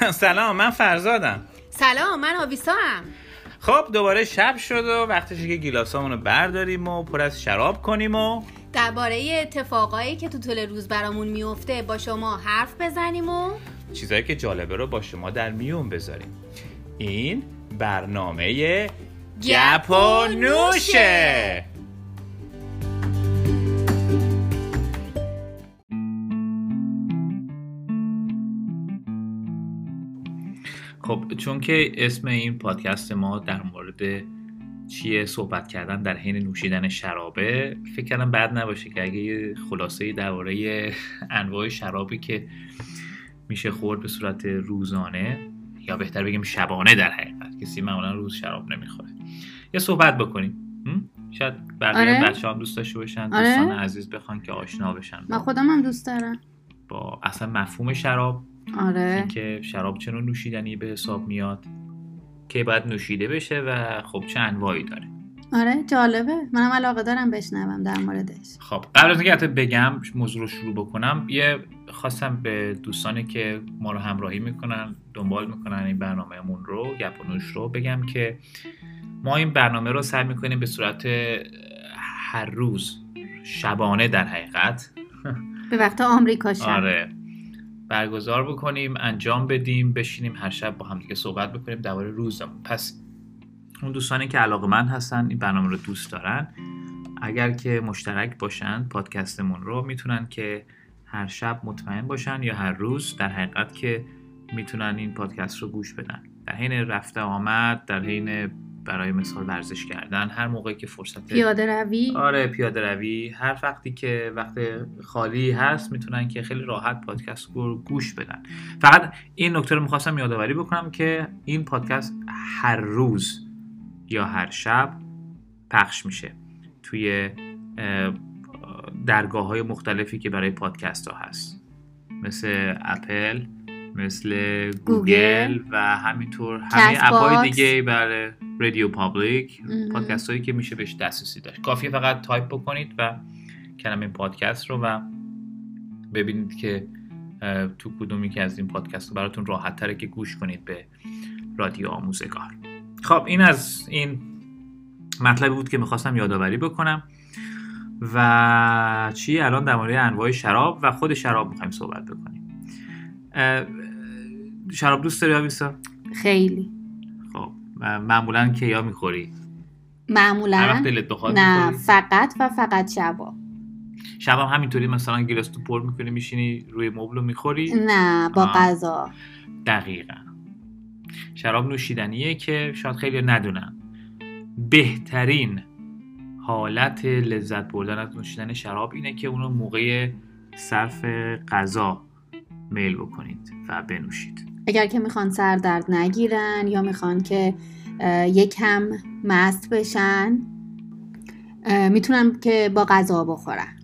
سلام من فرزادم. سلام من آویسا هم خب دوباره شب شد و وقتشه که گیلاسامونو برداریم و پر از شراب کنیم و درباره اتفاقایی که تو طول روز برامون میفته با شما حرف بزنیم و چیزایی که جالبه رو با شما در میون بذاریم. این برنامه گپ و نوشه خب چون که اسم این پادکست ما در مورد چیه صحبت کردن در حین نوشیدن شرابه فکر کردم بد نباشه که اگه یه خلاصه درباره انواع شرابی که میشه خورد به صورت روزانه یا بهتر بگیم شبانه در حقیقت کسی معمولا روز شراب نمی‌خوره. یه صحبت بکنیم. شاید بقیه آره. بچه هم دوست داشته باشن آره. دوستان عزیز بخوان که آشنا بشن. من خودم هم دوست دارم. با اصلا مفهوم شراب آره. اینکه شراب چه نوع نوشیدنی به حساب میاد که باید نوشیده بشه و خب چه انواعی داره. آره جالبه. منم علاقه دارم بشنوم در موردش. خب قبل از اینکه حتی بگم موضوع رو شروع بکنم یه خواستم به دوستانی که ما رو همراهی می‌کنن دنبال می‌کنن این برنامهمون رو گپ و نوش رو بگم که ما این برنامه رو سعی می‌کنیم به صورت هر روز شبانه در حقیقت. به وقت آمریکا شب. آره برگزار بکنیم انجام بدیم بشینیم هر شب با هم دیگه صحبت بکنیم درباره روزمون. پس اون دوستانی که علاقه من هستن این برنامه رو دوست دارن اگر که مشترک باشن پادکستمون رو می‌تونن که هر شب مطمئن باشن یا هر روز در حقیقت که می‌تونن این پادکست رو گوش بدن. در حین رفته آمد در حین برای مثال ورزش کردن هر موقعی که فرصت پیاده روی؟ آره پیاده روی. هر وقتی که وقت خالی هست می‌تونن که خیلی راحت پادکست رو گوش بدن. فقط این نکته رو می‌خواستم یادآوری بکنم که این پادکست هر روز یا هر شب پخش میشه توی درگاه های مختلفی که برای پادکست ها هست. مثل اپل مثل گوگل و همینطور همه باکس. دیگه برای RadioPublic. پادکست هایی که میشه بهش دسترسی داشت. کافیه فقط تایپ بکنید و کلمه پادکست رو و ببینید که تو کدومی که از این پادکست رو براتون راحت تره که گوش کنید به رادیو آموزگار. خب این از این مطلبی بود که می‌خواستم یادآوری بکنم. و چی؟ الان در مورد انواع شراب و خود شراب می‌خوایم صحبت بکنیم. شراب دوست داری آویسا؟ خیلی. خب معمولا که یا می‌خوری؟ معمولا دلت بخواد نه فقط و فقط شبا. شب هم همینطوری مثلا گیلاس تو پر می‌کنی میشینی روی مبل رو می‌خوری؟ نه با. غذا. دقیقا. شراب نوشیدنیه که شاید خیلی ندونن. بهترین حالت لذت بردن از نوشیدن شراب اینه که اونو موقع صرف غذا میل بکنید و بنوشید. اگر که می‌خوان سر درد نگیرن یا می‌خوان که اه، یکم مست بشن می‌تونن که با غذا بخورن.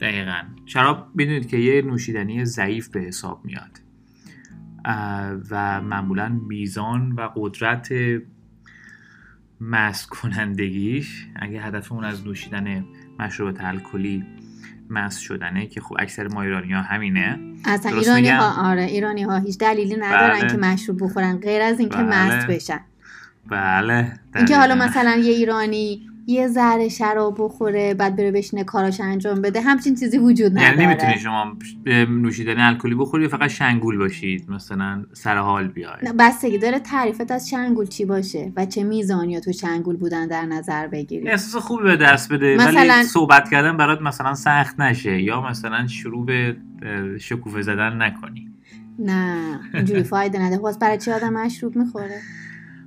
دقیقا. شراب بدونید که یه نوشیدنی ضعیف به حساب میاد. و معمولا میزان و قدرت مست کنندگیش اگه هدفمون از نوشیدن مشروبات الکلی مست شدنه که خب اکثر ما ایرانی ها همینه اصلا درست ایرانی؟ ها آره ایرانی ها هیچ دلیلی ندارن بله. که مشروب بخورن غیر از اینکه بله. مست بشن بله اینکه حالا. مثلا یه ایرانی یه ذره شراب بخوره بعد بره بشینه کاراش انجام بده. همچین چیزی وجود یعنی نداره. نمی‌تونی شما به نوشیدن الکلی بخوری فقط شنگول باشید. مثلا سر حال بیاید. بستگی داره تعریفت از شنگول چی باشه و چه میزانی تو شنگول بودن در نظر بگیری. احساس خوبی به دست بده. مثلا- ولی صحبت کردن برات مثلا سخت نشه یا مثلا شروع به شکوفه زدن نکنی. نه اینجوری فایده نده باز برای چی آدم مشروب می‌خوره؟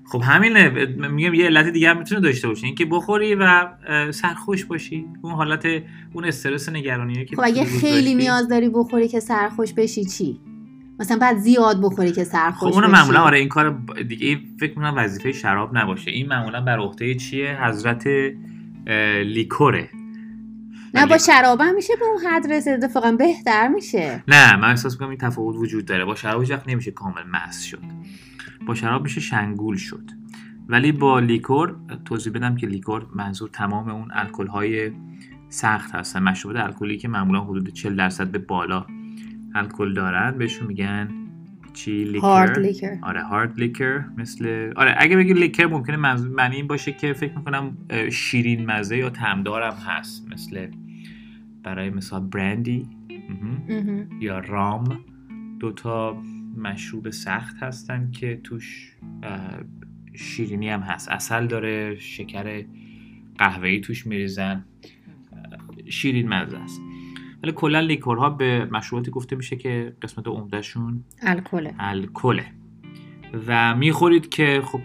خب همینه میگم یه علت دیگه هم می‌تونه داشته باشه اینکه بخوری و سرخوش باشی اون حالت اون استرس نگرانیه که خب اگه خیلی داشتی. نیاز داری بخوری که سرخوش بشی چی؟ مثلا بعد زیاد بخوری که خب سرخوش اونو بشی. معمولا آره این کار دیگه فکر کنم وظیفه شراب نباشه. این معمولا بر عهده چیه؟ حضرت liquor ه. نه با شراب هم میشه به اون حد رسید اتفاقا بهتر میشه. نه من احساس می‌کنم این تفاوت وجود داره. با شراب هیچ نمیشه کامل مست شد. با شراب میشه شنگول شد. ولی با liquor توضیح بدم که liquor منظور تمام اون الکل های سخت هستن. مشروبات الکلی که معمولا حدود 40 درصد به بالا الکل دارن. بهشون میگن چی؟ liquor؟ hard liquor آره hard liquor مثل آره اگه بگی liquor ممکنه منظور- معنی این باشه که فکر می‌کنم شیرین مزه یا تمدارم هست. مثل برای مثال برندی. یا رام. دوتا مشروب سخت هستن که توش شیرینی هم هست. اصل داره شکر قهوه‌ای توش میریزن. شیرین مزه است. ولی کلا لیکورها به مشروباتی گفته میشه که قسمت عمدهشون الکله. الکله. و می‌خورید که خب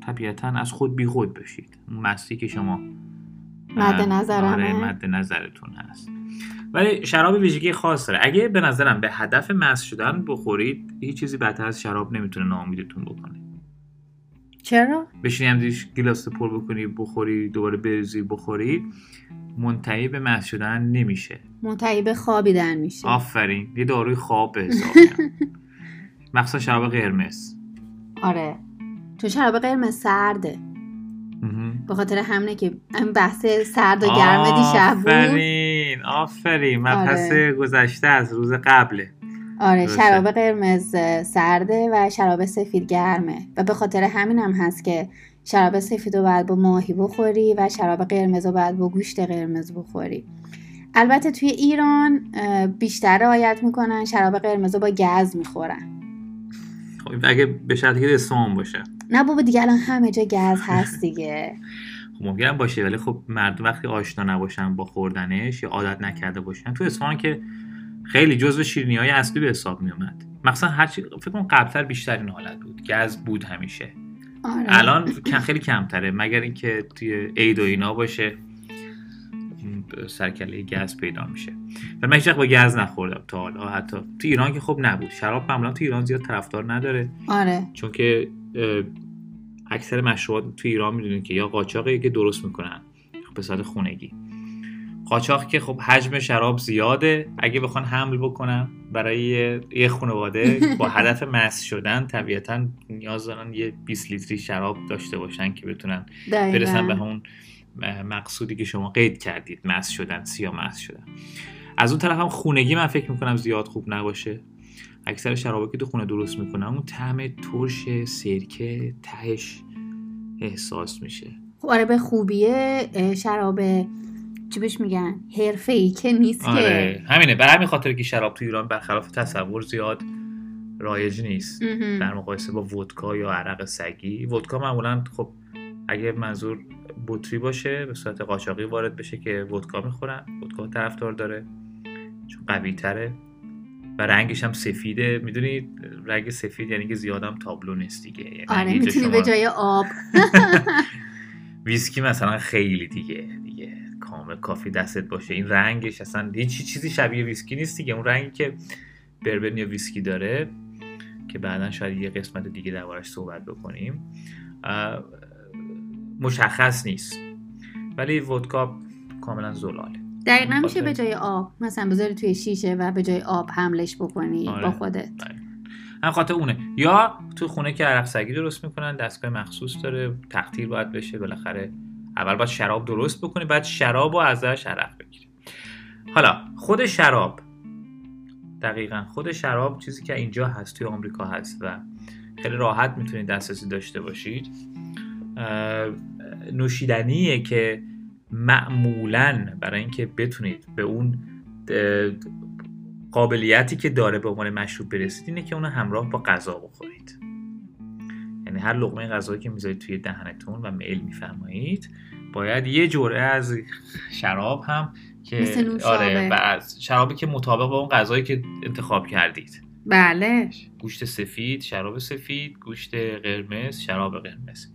طبیعتا از خود بی خود بشید. اون مستی که شما مد نظرمه. آره مد نظرتون هست. ولی شراب ویژگی خاص داره. اگه به نظرم به هدف مست شدن بخورید هیچ چیزی بدتر از شراب نمی‌تونه ناامیدتون بکنه. چرا؟ بشینی هم دیش گلاس پر بکنی بخوری دوباره بریزی بخوری منتهی به مست شدن نمیشه. منتهی به خوابیدن میشه. آفرین. یه داروی خواب به حساب. مخصوصا شراب قرمز. آره. چون شراب قرمز سرده. به خاطر همینه که بحث سرد و گرم دیشب بود. آفرین آفرین مبحث آره. گذشته از روز قبله. آره درسته. شراب قرمز سرده و شراب سفید گرمه. و به خاطر همین هم هست که شراب سفید رو باید با ماهی بخوری و شراب قرمز رو باید با گوشت قرمز بخوری. البته توی ایران بیشتر رعایت می‌کنن شراب قرمز رو با گز می‌خورن. خب اگه به شرطی که باشه. نه بابا دیگه الان همه جا گز هست دیگه. ممکنم باشه ولی خب مردم وقتی آشنا نباشن با خوردنش یا عادت نکرده باشن تو اصفهان که خیلی جزو شیرینی های اصلی به حساب می اومد مثلا هرچی فکر کنم قبلتر بیشتر این حالت بود گز بود همیشه. آره. الان کم- خیلی کمتره مگر اینکه توی عید و اینا باشه سرکله گز پیدا میشه. و من با گز نخوردم تا حالا حتی تو ایران که خب نبود. شراب معمولا تو ایران زیاد طرفدار نداره. آره. چون که اکثر مشروبات تو ایران می‌دونید که یا قاچاقی که درست می‌کنن به صورت خونگی. قاچاق که خب حجم شراب زیاده اگه بخوان حمل بکنن برای یه- خانواده با هدف مست شدن طبیعتا نیاز دارن یه 20 لیتری شراب داشته باشن که بتونن برسن به همون مقصودی که شما قید کردید مست شدن سیا مست شدن. از اون طرف هم خونگی من فکر می‌کنم زیاد خوب نباشه. اکثر شرابا که تو خونه درست می‌کنن اون طعم ترش سرکه تهش احساس میشه. خب آره به خوبیه شراب چی بهش میگن؟ حرفه ای که نیست که. آره همینه. برای همین خاطر که شراب تو ایران برخلاف تصور زیاد رایج نیست. در مقایسه با ودکا یا عرق سگی. ودکا معمولا خب اگه منظور بطری باشه به صورت قاچاقی وارد بشه که ودکا می‌خورن. ودکا طرفدار داره. چون قوی تره. و رنگش هم سفیده. می‌دونید رنگ سفید یعنی که زیادم تابلو نیست دیگه. یعنی آره می‌تونی شما- به جای آب. ویسکی مثلا خیلی دیگه دیگه کامل کافی دستت باشه. این رنگش اصلا هیچ چیزی شبیه ویسکی نیست دیگه. اون رنگی که بربن یا ویسکی داره که بعدا شاید یه قسمت دیگه دربارش صحبت بکنیم مشخص نیست. ولی ودکا کاملا زلاله دقیقا میشه خاطر- به جای آب مثلا بذاری توی شیشه و به جای آب حملش بکنی آره. با خودت هم خاطر اونه. یا تو خونه که عرق سگی درست می‌کنن دستگاه مخصوص داره تقطیر باید بشه بالاخره اول باید شراب درست بکنی بعد شراب رو ازش عرق بگیری. حالا خود شراب. دقیقا خود شراب چیزی که اینجا هست توی آمریکا هست و خیلی راحت می‌تونید دسترسی داشته باشید. نوشیدنیه که معمولا برای اینکه بتونید به اون قابلیتی که داره به عنوان مشروب برسید اینه که اونو همراه با غذا بخورید. یعنی هر لقمه غذایی که می‌ذارید توی دهنتون و میل میفرمایید باید یه جرعه از شراب هم که مثل. آره و از شرابی که مطابق با اون غذایی که انتخاب کردید. بله. گوشت سفید شراب سفید گوشت قرمز شراب قرمز.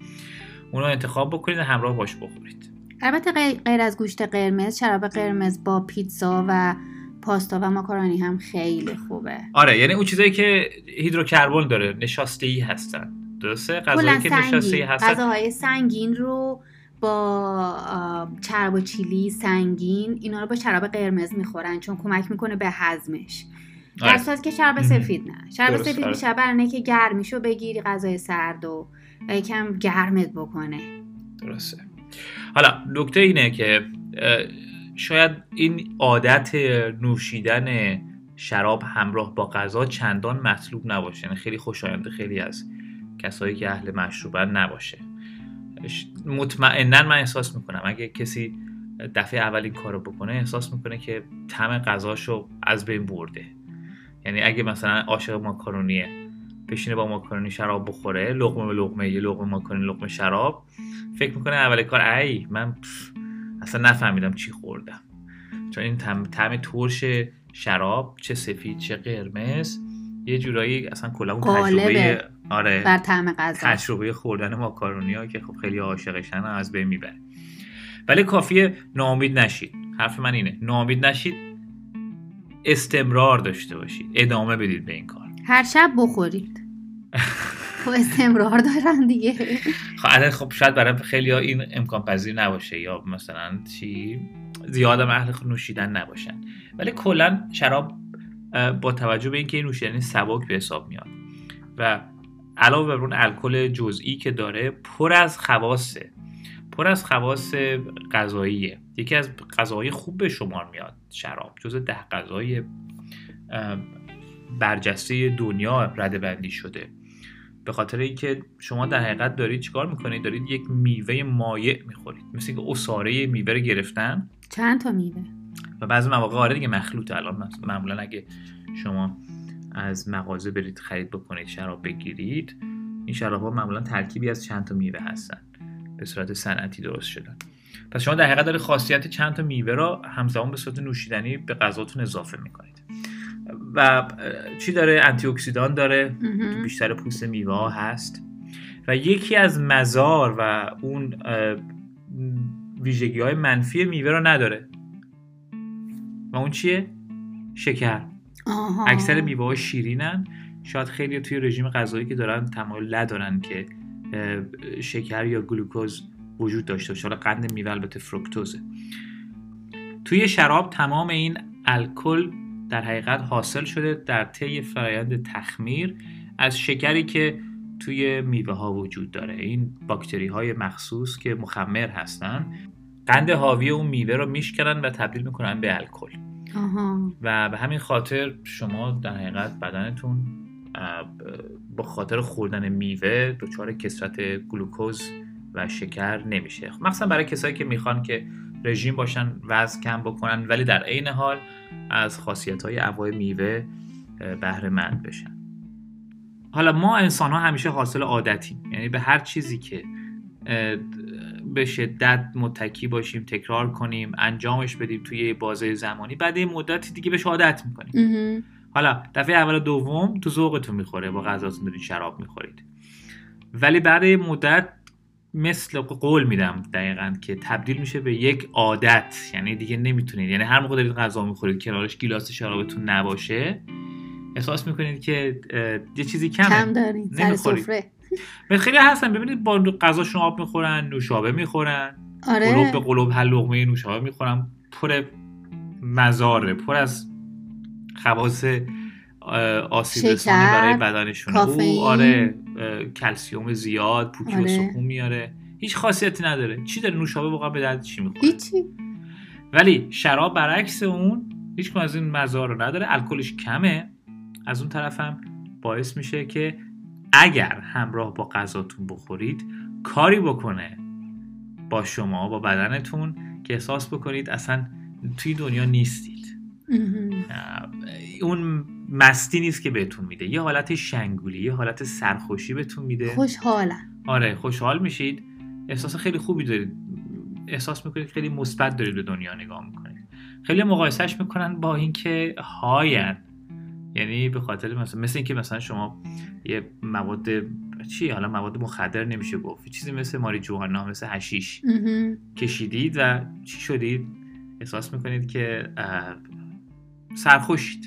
اونو انتخاب بکنید و همراه باش بخورید. البته غیر از گوشت قرمز شراب قرمز با پیتزا و پاستا و ماکارونی هم خیلی خوبه. آره یعنی اون چیزایی که هیدروکربن داره نشاسته ای هستن. درسته؟ کلا غذایی که نشاسته ای هستن. غذاهای سنگین رو با چرب و چیلی سنگین اینا رو با شراب قرمز می‌خورن چون کمک می‌کنه به هضمش. در آره. که شراب. سفید نه. شراب سفید آره. بیشتر برای که گرمیشو بگیری غذای سرد و و یکم گرمت بکنه. درسته. حالا نکته اینه که شاید این عادت نوشیدن شراب همراه با غذا چندان مطلوب نباشه. یعنی خیلی خوشاینده خیلی از کسایی که اهل مشروبن نباشه. مطمئنا من احساس می‌کنم اگه کسی دفعه اول این کارو بکنه احساس می‌کنه که طعم غذاشو از بین برده. یعنی اگه مثلا عاشق ماکارونیه بشینه با ماکارونی شراب بخوره. لقمه به لقمه یه لقمه ماکارونی لقمه شراب. فکر می‌کنه اول کار ای من اصلا نفهمیدم چی خوردم. چون این طعم ترش شراب چه سفید چه قرمز یه جورایی اصلا کلا اون تجربه آره. بر طعم غذا. تجربه خوردن ماکارونی ها که خب خیلی عاشقشن از بین می‌بره. ولی کافیه ناامید نشید. حرف من اینه. ناامید نشید استمرار داشته باشید. ادامه بدید به این کار. هر شب بخورید. خب استمرار دارن دیگه. خب خب شاید برای خیلی ها این امکان پذیر نباشه یا مثلا چی؟ زیاد اهل نوشیدن نباشن. ولی کلا شراب با توجه به اینکه این نوشیدنی سبک به حساب میاد و علاوه بر اون الکل جزئی که داره پر از خواسته پر از خواص غذاییه. یکی از غذاهای خوب به شمار میاد شراب. جز ده غذای برجسته دنیا رده بندی شده. به خاطر اینکه شما در حقیقت دارید چیکار می‌کنید؟ دارید یک میوه مایع می‌خورید. مثل اینکه اساره میوه رو گرفتن. چند تا میوه؟ و بعضی مواقع آره دیگه مخلوط الان معمولا اگه شما از مغازه برید خرید بکنید شراب بگیرید این شراب ها معمولا ترکیبی از چند تا میوه هستن. به صورت صنعتی درست شدن. پس شما در حقیقت داره خاصیت چند تا میوه را همزمان به صورت نوشیدنی به غذاتون اضافه می‌کنید. و چی داره؟ انتی اکسیدان داره بیشتر پوست میوه ها هست. و یکی از مزار و اون ویژگی های منفی میوه رو نداره. و اون چیه؟ شکر. آها. اکثر میوه ها شیرینن. شاید خیلی توی رژیم غذایی که دارن تمایل ندارن که شکر یا گلوکوز وجود داشته باشه. حالا قند میوه البته فروکتوزه. توی شراب تمام این الکل در حقیقت حاصل شده در طی فرایند تخمیر از شکری که توی میوه ها وجود داره. این باکتری های مخصوص که مخمر هستن قند حاوی اون میوه رو میشکنن و تبدیل می‌کنن به الکل. و به همین خاطر شما در حقیقت بدنتون با خاطر خوردن میوه دچار کسرت گلوکوز و شکر نمیشه. مخصوصا برای کسایی که می‌خوان که رژیم باشن وزن کم بکنن ولی در عین حال از خاصیت های انواع میوه بهره مند بشن. حالا ما انسان ها همیشه حاصل عادتیم. یعنی به هر چیزی که به شدت متکی باشیم تکرار کنیم انجامش بدیم توی بازه زمانی بعد یه مدتی دیگه بهش عادت می‌کنیم. حالا دفعه اول دوم تو ذوقتون می‌خوره با غذاتون دارید شراب می‌خورید. ولی بعد مدت مثل قول میدم دقیقا که تبدیل میشه به یک عادت. یعنی دیگه نمی‌تونید. یعنی هر موقع دارید غذا می‌خورید کنارش گیلاس شرابتون نباشه احساس می‌کنید که یه چیزی کمه. کم دارید سر خیلی هستن. ببینید با غذاشون آب می‌خورن نوشابه می‌خورن. آره. قلوب به قلوب هر لقمه نوشابه می‌خورن. پر مزاره پر از خواص آسیب رسانه برای بدنشون او آره کلسیوم زیاد پوکی آره. و سکون میاره. هیچ خاصیتی نداره. چی داره؟ نوشابه واقعا به درد چی می‌خوره؟ هیچی. ولی شراب برعکس اون هیچ از این مزار رو نداره. الکلش کمه. از اون طرفم باعث میشه که اگر همراه با غذاتون بخورید کاری بکنه با شما با بدنتون که احساس بکنید اصلا توی دنیا نیستید. اون مستی نیست که بهتون میده. یه حالت شنگولی یه حالت سرخوشی بهتون میده. خوشحالم آره خوشحال میشید. احساس خیلی خوبی دارید. احساس می‌کنید خیلی مثبت دارید به دنیا نگاه می‌کنید. خیلی مقایسهش می‌کنن با اینکه هاین یعنی به خاطر مثلا مثل اینکه مثلا شما یه مواد چی؟ حالا مواد مخدر نمیشه گفت. چیزی مثل ماری جوهانا مثل هشیش کشیدید و چی شدید؟ احساس می‌کنید که سرخوشید.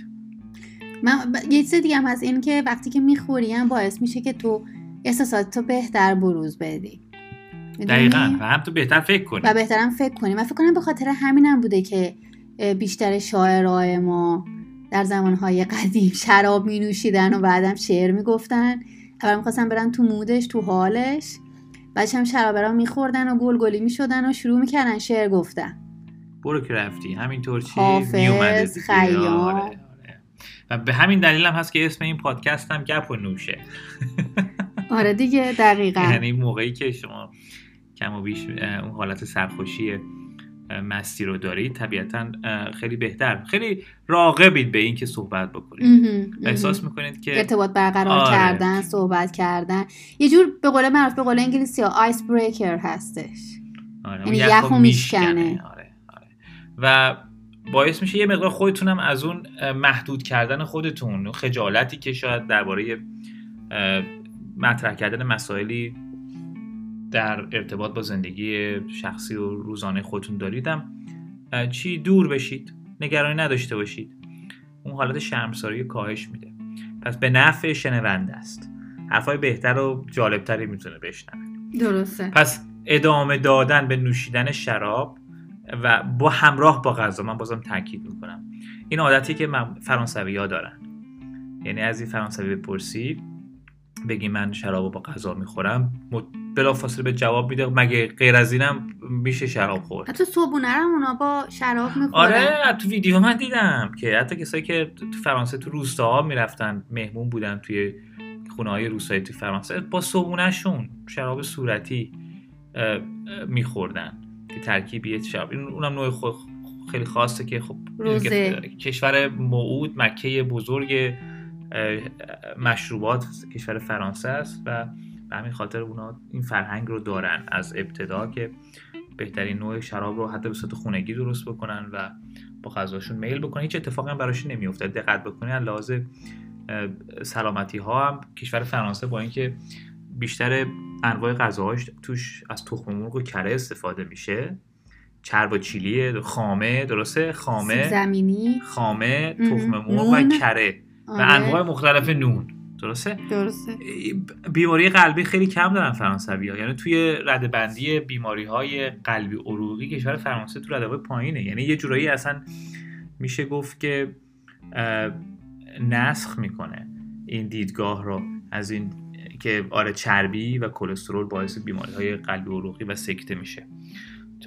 من یه چیز دیگه هم از این که وقتی که می‌خوری هم باعث میشه که تو احساسات تو بهتر بروز بدی. دقیقا. و هم تو بهتر فکر کنی. و بهترم فکر کنی. من فکر کنم به خاطر همینم بوده که بیشتر شاعرای ما در زمانهای قدیم شراب می نوشیدن و بعدم شعر می‌گفتن. اول می‌خواستن برن تو مودش تو حالش. بعدش هم شراب را میخوردن و گل گلی می‌شدن و شروع می‌کردن شعر گفتن. برو که رفتی. همینطور چی؟ حافظ خیام. آره، آره. و به همین دلیل هم هست که اسم این پادکست هم گپ و نوشه. آره دیگه دقیقا. یعنی موقعی که شما کم و بیش اون حالت سرخوشی مستی رو دارید طبیعتا خیلی بهتر. خیلی راقبید به این که صحبت بکنید. احساس می‌کنید که ارتباط برقرار آره. کردن صحبت کردن. یه جور به قول معروف به قول انگلیسی آیس بریکر هستش. آره. یعنی یخو میشکنه. آره. و باعث میشه یه مقدار خودتونم از اون محدود کردن خودتون خجالتی که شاید درباره مطرح کردن مسائلی در ارتباط با زندگی شخصی و روزانه خودتون داریدم چی؟ دور بشید نگرانی نداشته باشید. اون حالت شرمساری کاهش میده. پس به نفع شنونده است. حرفای بهتر و جالبتری می‌تونه بشنوه. درسته. پس ادامه دادن به نوشیدن شراب و با همراه با غذا. من بازم تاکید می‌کنم. این عادتی که فرانسوی ها دارن. یعنی از این فرانسوی بپرسی بگی من شراب با غذا می‌خورم بلافاصله به جواب میده. مگه غیر از اینم میشه شراب خورد؟ حتی صبحونه هم اونا با شراب می‌خورن. آره تو ویدیو من دیدم که حتی کسایی که تو فرانسه تو روستاها می‌رفتن مهمون بودن توی خونه های روستایی تو فرانسه با صبحونهشون شراب صورتی میخوردن. ترکیبی این اونم نوع خود خیلی خاصه که خب کشور موعود مکه بزرگ مشروبات کشور فرانسه است و به همین خاطر اونا این فرهنگ رو دارن از ابتدا که بهترین نوع شراب رو حتی به صورت خونگی درست بکنن و با غذاشون میل بکنن. هیچ اتفاقی هم براش نمیفته دقت بکنید لحاظ سلامتی ها هم کشور فرانسه با اینکه بیشتر انواع غذاهاش توش از تخم مرغ و کره استفاده میشه. چرب و چیلی خامه درسته؟ خامه زمینی. خامه تخم مرغ و کره. و آره. انواع مختلف نون. درسته؟ درسته. بیماری قلبی خیلی کم دارن فرانسوی ها. یعنی توی رده بندی بیماری های قلبی عروقی کشور فرانسه تو رده پایینه. یعنی یه جورایی اصلا میشه گفت که نسخ می‌کنه این دیدگاه رو. از این که آره چربی و کلسترول باعث بیماری های قلبی عروقی و سکته میشه.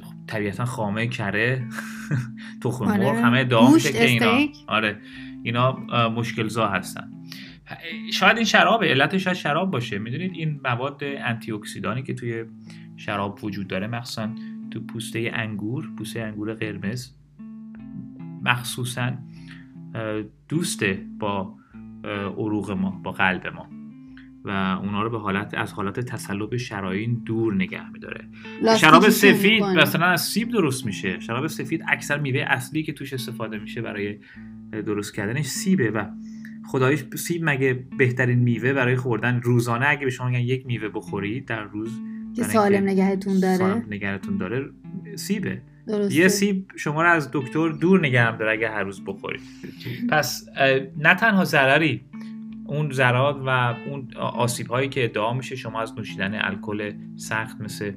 خب، طبیعتا خامه کره تخم مرغ آره. همه ادعا میشه که اینا. آره. اینا مشکل زا هستن. شاید این شراب علتش شاید شراب باشه. می‌دونید این مواد انتی اکسیدانی که توی شراب وجود داره مخصوصا تو پوسته انگور پوسته انگور قرمز مخصوصا دوسته با عروق ما با قلب ما. و اونا رو به حالت از حالت تسلب شراین دور نگه میداره. شراب سفید مثلا از سیب درست میشه. شراب سفید اکثر میوه اصلی که توش استفاده میشه برای درست کردنش سیبه و خدایش سیب مگه بهترین میوه برای خوردن روزانه؟ اگه به شما یک میوه بخورید در روز که سالم نگهتون داره؟ سالم نگهتون داره سیبه. یه سیب شما رو از دکتر دور نگه داره اگه هر روز بخورید. پس نه تنها ضرری اون ضررات و اون آسیب هایی که ادعا میشه شما از نوشیدن الکل سخت مثل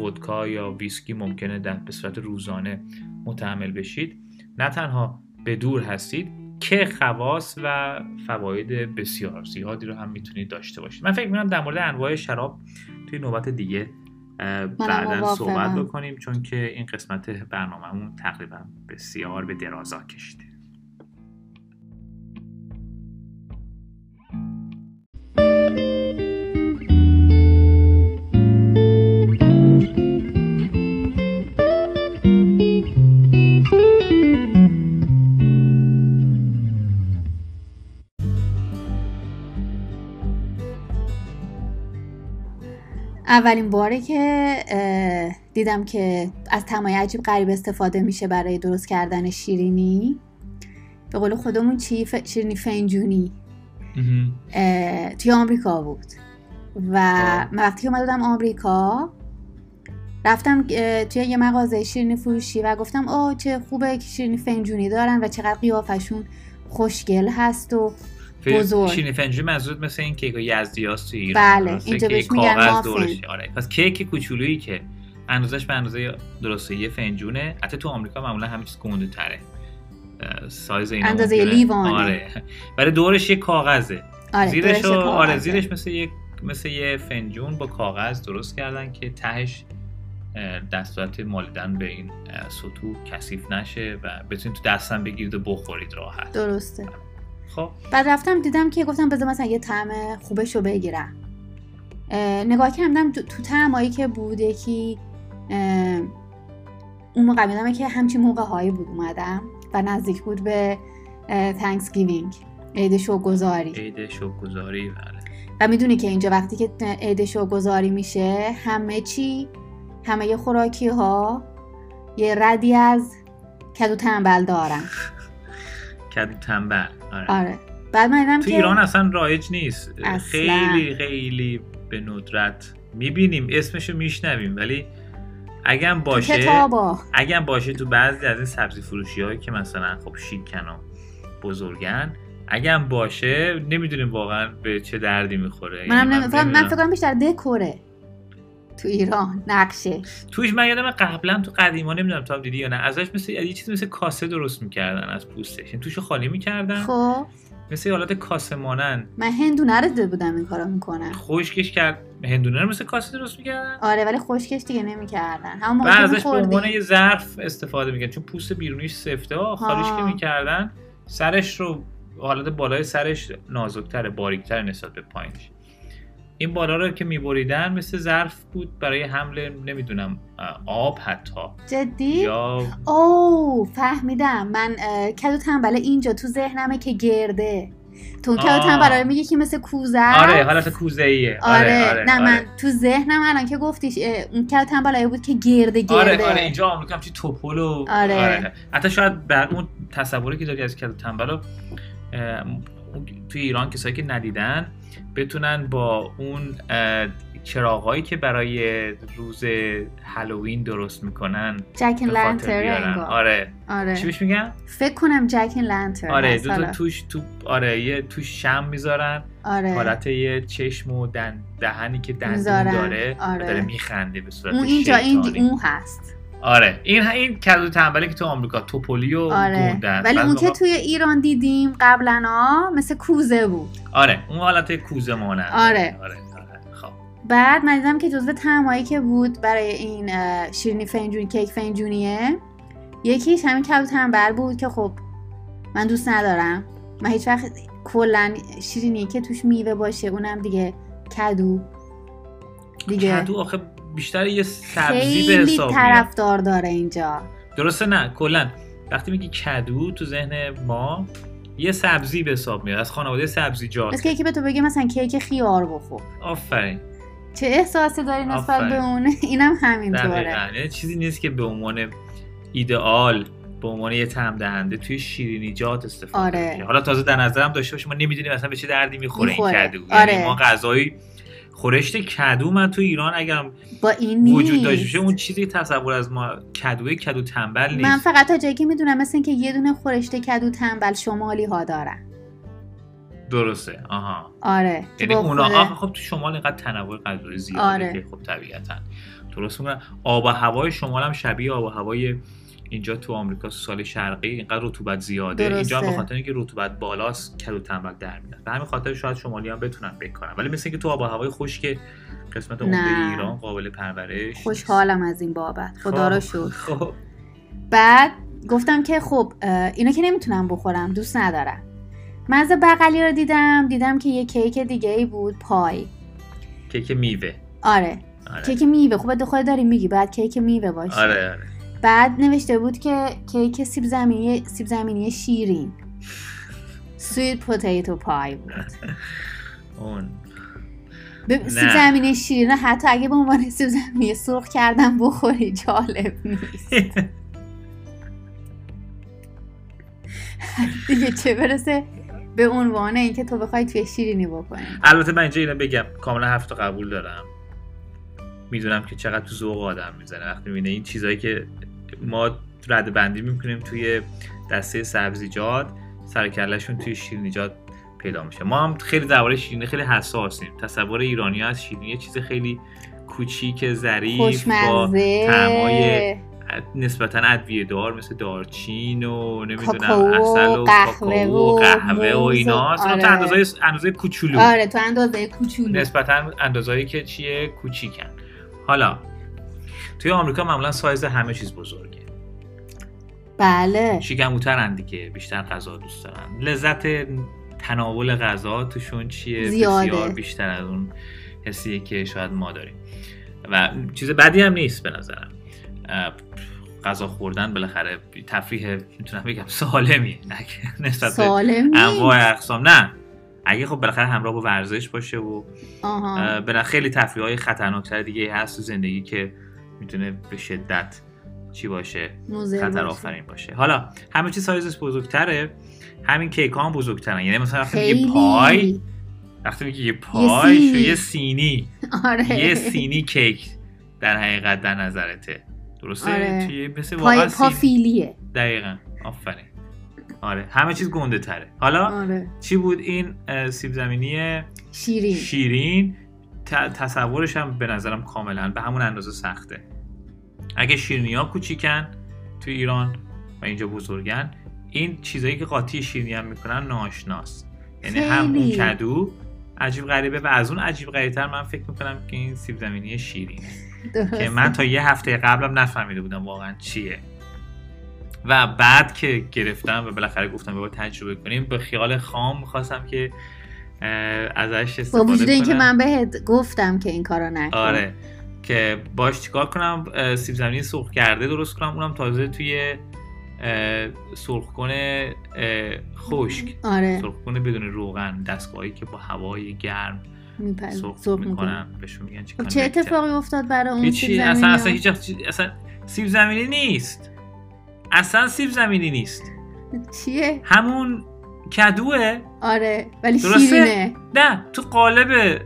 ودکا یا ویسکی ممکنه در به صورت روزانه متحمل بشید. نه تنها به دور هستید که خواص و فواید بسیار زیادی رو هم می‌تونید داشته باشید. من فکر می‌کنم در مورد انواع شراب توی نوبت دیگه بعدا صحبت بکنیم چون که این قسمت برنامهمون تقریبا بسیار به درازا کشیده. اولین باره که دیدم که از تمای عجیب غریب استفاده میشه برای درست کردن شیرینی. به قول خودمون چی؟ شیرینی فنجونی. توی آمریکا بود. و من وقتی که اومدم آمریکا رفتم توی یه مغازه شیرینی فروشی و گفتم آه چه خوبه که شیرینی فنجونی دارن و چقدر قیافشون خوشگل هست و بزرگ. شیرینی منظورت مثل این کیک یزدی هاست توی ایران. بله اینجا بهش میگن آره. پس کیک کوچولویی که اندازش به اندازه درسته یه فنجونه. حتی تو آمریکا معمولا همین چیز گنده تره. سایز اینا اندازه آره. برای دورش یه کاغذه. آره زیرش آره زیرش مثل یه مثل یه فنجون با کاغذ درست کردن که تهش دستورات مالیدن به این سطوح کثیف نشه و بتونید تو دستم بگیرید و بخورید راحت. درسته. خب. بعد رفتم دیدم که گفتم بذار مثلا یه طعم خوبش رو بگیرم. اه، نگاه کردم تو طعمایی که بود یکی اون موقع میدم که همچین موقع هایی بود اومدم و نزدیک بود به Thanksgiving عید شکرگزاری. عید شکرگزاری بله. و می‌دونی که اینجا وقتی که عید شکرگزاری میشه همه چی همه خوراکی ها یه ردی از کدو تنبل دارن کدو تنبل آره. آره. بعد من دیدم تو که ایران اصلا رایج نیست. اصلا. خیلی خیلی به ندرت می‌بینیم. اسمشو میشنویم. ولی تو باشه کتابا. باشه تو بعضی از این سبزی فروشی هایی که مثلا خب شیکن و بزرگن اگه باشه نمی‌دونیم واقعا به چه دردی می‌خوره. منم یعنی نمی... فقط- من نمی‌دونم. فکر بیشتر دکوره. تو ایران نقشه. توش من یادم قبلا تو قدیما نمی‌دونم تو هم دیدی یا نه ازش مثل یه چیزی مثل کاسه درست می‌کردن از پوستش. یعنی توشو خالی می‌کردن. خب. مثل حالت کاسه مانن من هندونه رو دیده بودم این کارو می‌کنن خشکش کرد. هندونه رو مثل کاسه درست می‌کردن؟ آره ولی خشکش دیگه نمی‌کردن. همون و موقع ازش به عنوان. یه ظرف استفاده می‌کردن. چون پوست بیرونیش سفته ها خالیش که. می‌کردن. سرش رو حالت بالای سرش نازکتره باریکتر نسبت به پایینش. این بالا رو که میبریدن مثل ظرف بود برای حمل نمی‌دونم آب حتی جدی یا اوه فهمیدم من کدو تنبله اینجا تو ذهنمه که گرده تو کدو. تنبله رو میگی که مثل کوزه. آره حالت کوزه ایه آره, آره, نه آره. من تو ذهنم الان که گفتیش اون کدو تنبله بود که گرده گرده آره آره اینجا آمریکا همچی توپل و آره. حتی شاید بر اون تصوری که داری از کدو تنبل رو اه، اون- توی ایران کسایی که ندیدن بتونن با اون چراغایی که برای روز هالووین درست می‌کنن جک انگار آره آره چی میگن فکر کنم جک لنتر آره دو تا. توش تو آره یه توش شم می‌ذارن آره حالت یه چشم و دن دهنی که دندون. داره آره. داره میخنده به صورت اون اینجا این. اون هست آره. این این کدو تنبلی که تو آمریکا توپولی و آره. ولی اون که توی ایران دیدیم قبلا مثل کوزه بود. آره. اون حالت کوزه مانند. آره. آره آره خب. بعد من دیدم که جزو طعمایی که بود برای این شیرینی فنجونی کیک فنجونیه یکیش همین کدو تنبل بود که خب من دوست ندارم. من هیچ وقت کلا شیرینی که توش میوه باشه اونم دیگه کدو. دیگه کدو آخه بیشتر یه سبزی به حساب طرفدار داره اینجا. درسته نه کلا. وقتی میگی کدو تو ذهن ما یه سبزی به حساب میاد. از خانواده سبزیجات مثل یکی به تو بگه مثلا کیک خیار بخور. آفرین. چه احساسی داری نسبت. به اون؟ اینم همینطوره. یعنی چیزی نیست که به عنوان ایدئال به عنوان یه طعم دهنده توی شیرینیجات استفاده آره. حالا تازه در نظرم داشته باشیم ما نمی‌دونیم اصلا به چه دردی می‌خوره این می‌خوره. کدو. آره. یعنی ما غذای خورشت کدو من تو ایران اگرم با این وجود داشته باشه اون چیزی تصور از ما کدوی کدو تنبل نیست. من فقط تا جایی که می‌دونم مثل اینکه یه دونه خورشت کدو تنبل شمالی ها دارن. درسته. آها. آره. یعنی اونا آخه خب تو شمال اینقدر تنوع غذایی زیاده آره. که خب طبیعتا. درست میگن آب و هوای شمال هم شبیه آب و هوای اینجا تو آمریکا سال شرقی اینقدر رطوبت زیاده. درسته. اینجا به خاطر اینکه رطوبت بالاست کدو تنبل در میاد. به همین خاطر شاید شمالی هم بتونن بکنن ولی مثل اینکه تو آب و هوای خشک قسمت عمده. ایران قابل پرورش. خوشحالم از این بابت. خدا رو خب، شکر. خب. بعد گفتم که خب اه، اینو که نمی‌تونم بخورم. دوست ندارم. میز بغلی رو دیدم. دیدم که یه کیک دیگه ای بود. pie. کیک میوه. آره. آره. کیک میوه. خب خودت داری میگی. بعد کیک میوه باشه. آره آره. بعد نوشته بود که کیک سیب زمینی سیب زمینی شیرین. sweet potato pie بود. اون. نه. سیب زمینی شیرین حتی اگه به عنوان سیب زمینی سرخ کردم بخوری جالب نیست. دیگه چه برسه به عنوان اینکه تو بخوای توی شیرینی بکنی. البته من اینجا اینو بگم کاملا حرف تو قبول دارم. می‌دونم که چقدر تو ذوق آدم می‌زنه وقتی می‌بینه این چیزهایی که ما رد بندی می‌کنیم توی دسته سبزیجات سرکلشون توی شیرینیجات پیدا میشه. ما هم خیلی درباره شیرینی خیلی حساسیم. تصور ایرانی از شیرینی یه چیز خیلی کوچیک ظریف با طعمای نسبتا ادویه دار مثل دارچین و نمی‌دونم اصل و قهوه و قهوه و ایناست آره. تو اندازه اندازه کوچولو. آره تو اندازه کوچولو. نسبتا اندازهایی که چیه؟ کوچیکن. حالا توی آمریکا معمولا سایز همه چیز بزرگه. بله. شیکموترن دیگه بیشتر غذا دوست دارن. لذت تناول غذا توشون چیه؟ زیاده. بسیار بیشتر از اون حسیه که شاید ما داریم. و چیز بدی هم نیست به نظرم. غذا خوردن بالاخره تفریح می‌تونم بگم سالمیه. نه نسبت انواع اقسام نه. اگه خب بالاخره همراه با ورزش باشه و بالاخره خیلی تفریح های خطرناکتر دیگه هست تو زندگی که می‌تونه به شدت چی باشه؟ خطر. آفرین باشه. حالا همه چی سایزش بزرگتره. همین کیک ها هم بزرگترن. یعنی مثلا وقتی میگه خیلی. پای. وقتی میگه یه پای سینی. شو یه سینی. آره. یه سینی کیک در حقیقت در نظرته. درسته؟ آره. توی مثل پای سینی. پافیلیه. دقیقا. آفرین. آره. همه چیز گنده تره حالا آره. چی بود این سیب زمینی شیرین. شیرین؟ تصورش هم به نظرم کاملا به همون اندازه سخته. اگه شیرینی ها کوچیکن تو ایران و اینجا بزرگن این چیزایی که قاطی شیرینی هم می‌کنن ناشناست یعنی هم اون. کدو عجیب غریبه و از اون عجیب غریبتر من فکر می‌کنم که این سیب زمینی شیرینه. که من تا یه هفته قبلم نفهمیده بودم واقعا چیه و بعد که گرفتم و بالاخره گفتم بابا تجربه کنیم به خیال خام می‌خواستم که ازش با استفاده وجود اینکه کنم. من بهت گفتم که این کارو نکن آره که باش چیکار کنم؟ سیب زمینی سرخ کرده درست کنم اونم تازه توی اه، سرخکن اه، خشک. آره. سرخکن بدون روغن دستگاهی که با هوای گرم سرخ سرخ می‌کنن بهشون میگن چی خب چه اتفاقی افتاد برای اون سیب اصلا زمینی اصلا ها؟ هیچ اصلا سیب زمینی نیست. اصلا سیب زمینی نیست. چیه؟ همون کدوه. آره ولی درسته؟ شیرینه. نه تو قالب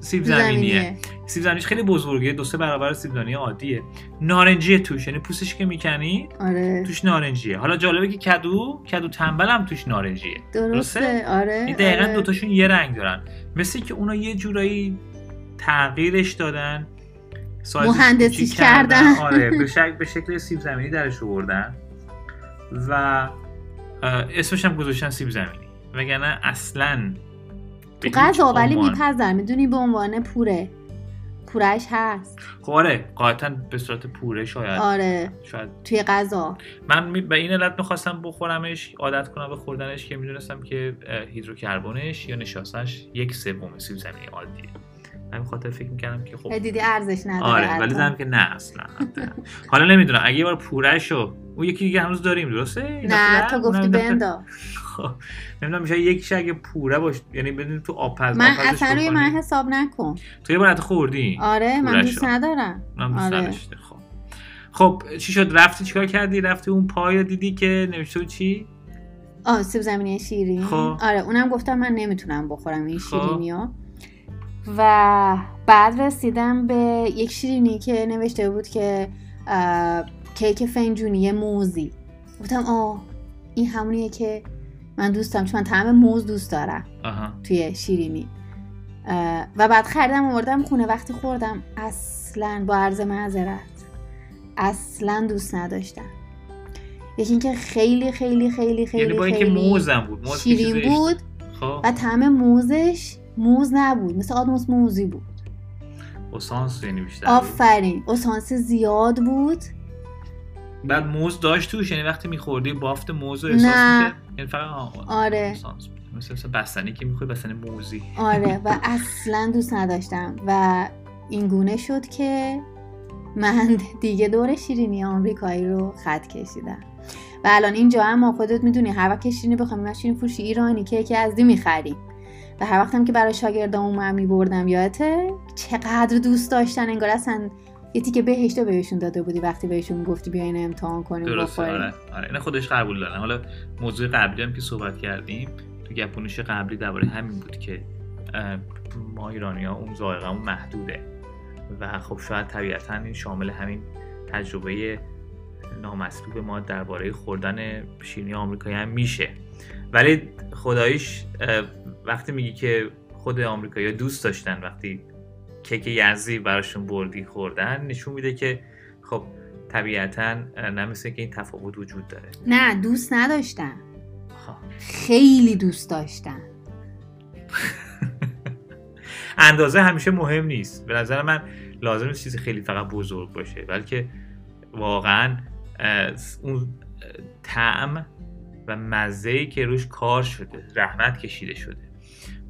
سیب زمینیه. سیب زمینیش خیلی بزرگه دو سه برابر سیب زمینی عادیه. نارنجیه توش یعنی پوستش که می‌کنی آره. توش نارنجیه. حالا جالبه که کدو کدو تنبل هم توش نارنجیه. درسته آره این دقیقا آره. دوتاشون یه رنگ دارن. مثل که اونا یه جورایی تغییرش دادن مهندسیش کردن. آره به شکل, به شکل سیب زمینی درش آوردن. و اسمش هم گذاشتن سیب زمینی. وگرنه اصلا غذا ولی میپذر می‌دونی به عنوان پوره. پورش هست. خب آره قاعدتا به صورت پوره شاید. آره. شاید. توی غذا. من به این علت می‌خواستم بخورمش عادت کنم به خوردنش که می‌دونستم که هیدروکربنش یا نشاستش یک سوم سیب زمینی عادیه. همین خاطر فکر می‌کردم که خب. دیدی ارزش نداره آره ولی. دیدم که نه اصلا حالا نمی‌دونم اگه یه بار پورهشو اون یکی دیگه هنوز داریم درسته؟ نه تو گفتی بندا خب نمی‌دونم میشه یکیش اگه پوره باشه یعنی بدون تو آب پز من اصلا روی. من حساب نکن تو یه بار خوردی آره من. دوست ندارم اونم دوست آره. نداشته خب خب چی شد رفتی چیکار کردی رفتی اون پای رو دیدی که نوشته بود چی آه سیب زمینی شیرین خب. آره اونم گفتم من نمی‌تونم بخورم این خب. شیرینی ها و بعد رسیدم به یک شیرینی که نوشته بود که کیک فنجونی موزی گفتم آه این همونیه که من دوست دارم چون من طعم موز دوست دارم. آها. توی شیرینی. اه، و بعد خریدم آوردم خونه. وقتی خوردم اصلا با عرض معذرت اصلا دوست نداشتم. یکی اینکه خیلی خیلی خیلی خیلی یعنی با اینکه خیلی موزم بود. موز شیرین بود خب. و طعم موزش موز نبود. مثل آدموس موزی بود. اسانس یعنی بیشتر. آفرین. اسانس زیاد بود. بعد موز داشت توش یعنی وقتی میخوردی بافت موز رو احساس نه. یعنی فقط آره. مثل مثل بستنی که می‌خوری بستنی موزی. آره و اصلا دوست نداشتم. و این گونه شد که من دیگه دور شیرینی آمریکایی رو خط کشیدم. و الان اینجا هم ما خودت می‌دونی هر وقت که شیرینی بخوام من شیرینی فروشی ایرانی که یکی از دی می‌خریم و هر وقتم که برای شاگردامون من میبردم یادته چقدر دوست داشتن انگار اصلا یه تیکه بهشت رو بهشون داده بودی وقتی بهشون گفتی بیاین امتحان کنیم درسته آره. آره این خودش قبول دارن. حالا موضوع قبلی هم که صحبت کردیم تو گپونش قبلی درباره همین بود که ما ایرانی ها اون ذائقه‌مون محدوده. و خب شاید طبیعتا این شامل همین تجربه نامطلوب ما درباره خوردن شیرینی آمریکایی هم میشه. ولی خداییش اه، وقتی میگی که خود آمریکایی دوست داشتن وقتی کیک یزدی براشون بردی خوردن نشون میده که خب طبیعتا نه مثل که این تفاوت وجود داره. نه دوست نداشتم آها. خیلی دوست داشتم اندازه همیشه مهم نیست. به نظر من لازم نیست چیزی خیلی فقط بزرگ باشه بلکه واقعا اون طعم و مزه که روش کار شده رحمت کشیده شده.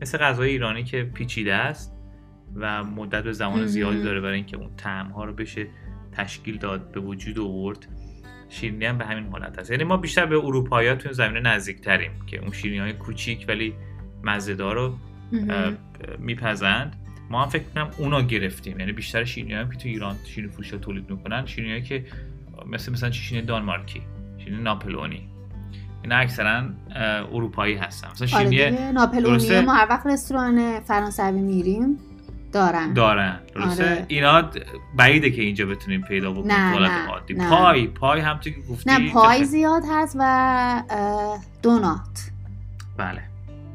مثل غذای ایرانی که پیچیده است. و مدت و زمان زیادی داره برای اینکه اون طعم ها رو بشه تشکیل داد به وجود آورد. شیرینی هم به همین حالت هست. یعنی ما بیشتر به اروپایی ها تو زمینه نزدیک تریم که اون شیرینی های کوچیک ولی مزهدار رو میپزند. ما هم فکر کنم اونا گرفتیم. یعنی بیشتر شیرینی هم که تو ایران شیرینی فروش تولید می‌کنن شیرینی که مثل مثلا شیرینی دانمارکی شیرینی ناپلونی اینا اکثرا اروپایی هستن. مثلا آره شیرینی ناپلونی ما هر وقت رستوران فرانسوی میریم دارن. دارن. درسته؟ آره. اینا بعیده که اینجا بتونیم پیدا بکنیم. حالت عادی. پای پای هم تو گفتی نه پای زیاد هست و دونات. بله.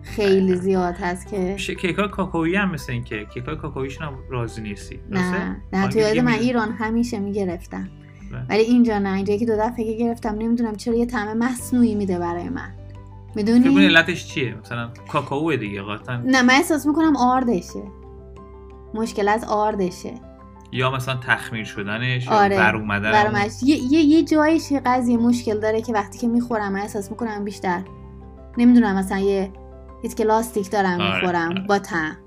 خیلی زیاد هست که. کیک های کاکویی هم مثل این که کیک های کاکویشون هم راضی نیستی. نه نه تو یاد من ایران همیشه می‌گرفتم. بله. ولی اینجا نه اینجا که دو دفعه گرفتم نمی‌دونم چرا یه طعم مصنوعی میده برای من. می‌دونی؟ فکر علتش چیه؟ مثلا کاکائو دیگه قاطعا. نه من احساس می‌کنم آردشه. مشکل از آردشه یا مثلا تخمیر شدنش آره. بر اومدن یه, یه, یه جایش قضیه مشکل داره که وقتی که می‌خورم احساس می‌کنم بیشتر نمی‌دونم مثلا یه هیچ که لاستیک دارم آره. می‌خورم آره. با تم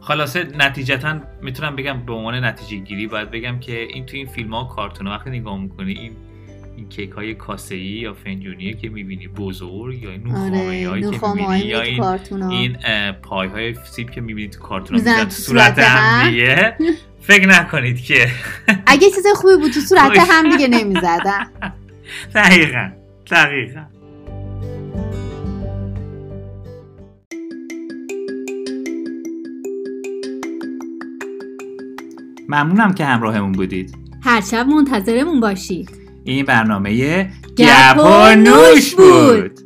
خلاصه نتیجتا می‌تونم بگم به عنوان نتیجه گیری باید بگم که این تو این فیلم ها کارتون وقتی نگاه می‌کنی این این کیک های کاسه ای یا فنجونیه که می‌بینی بزرگ یا این آره. که می‌بینی یا این, این پای های سیب که می‌بینی تو کارتون ها صورت هم دیگه. فکر نکنید که اگه چیز خوبی بود تو صورت هم دیگه نمی‌زدن. دقیقا دقیقا. ممنونم که همراهمون بودید. هر شب منتظرمون باشید. این برنامه گپ و نوش بود.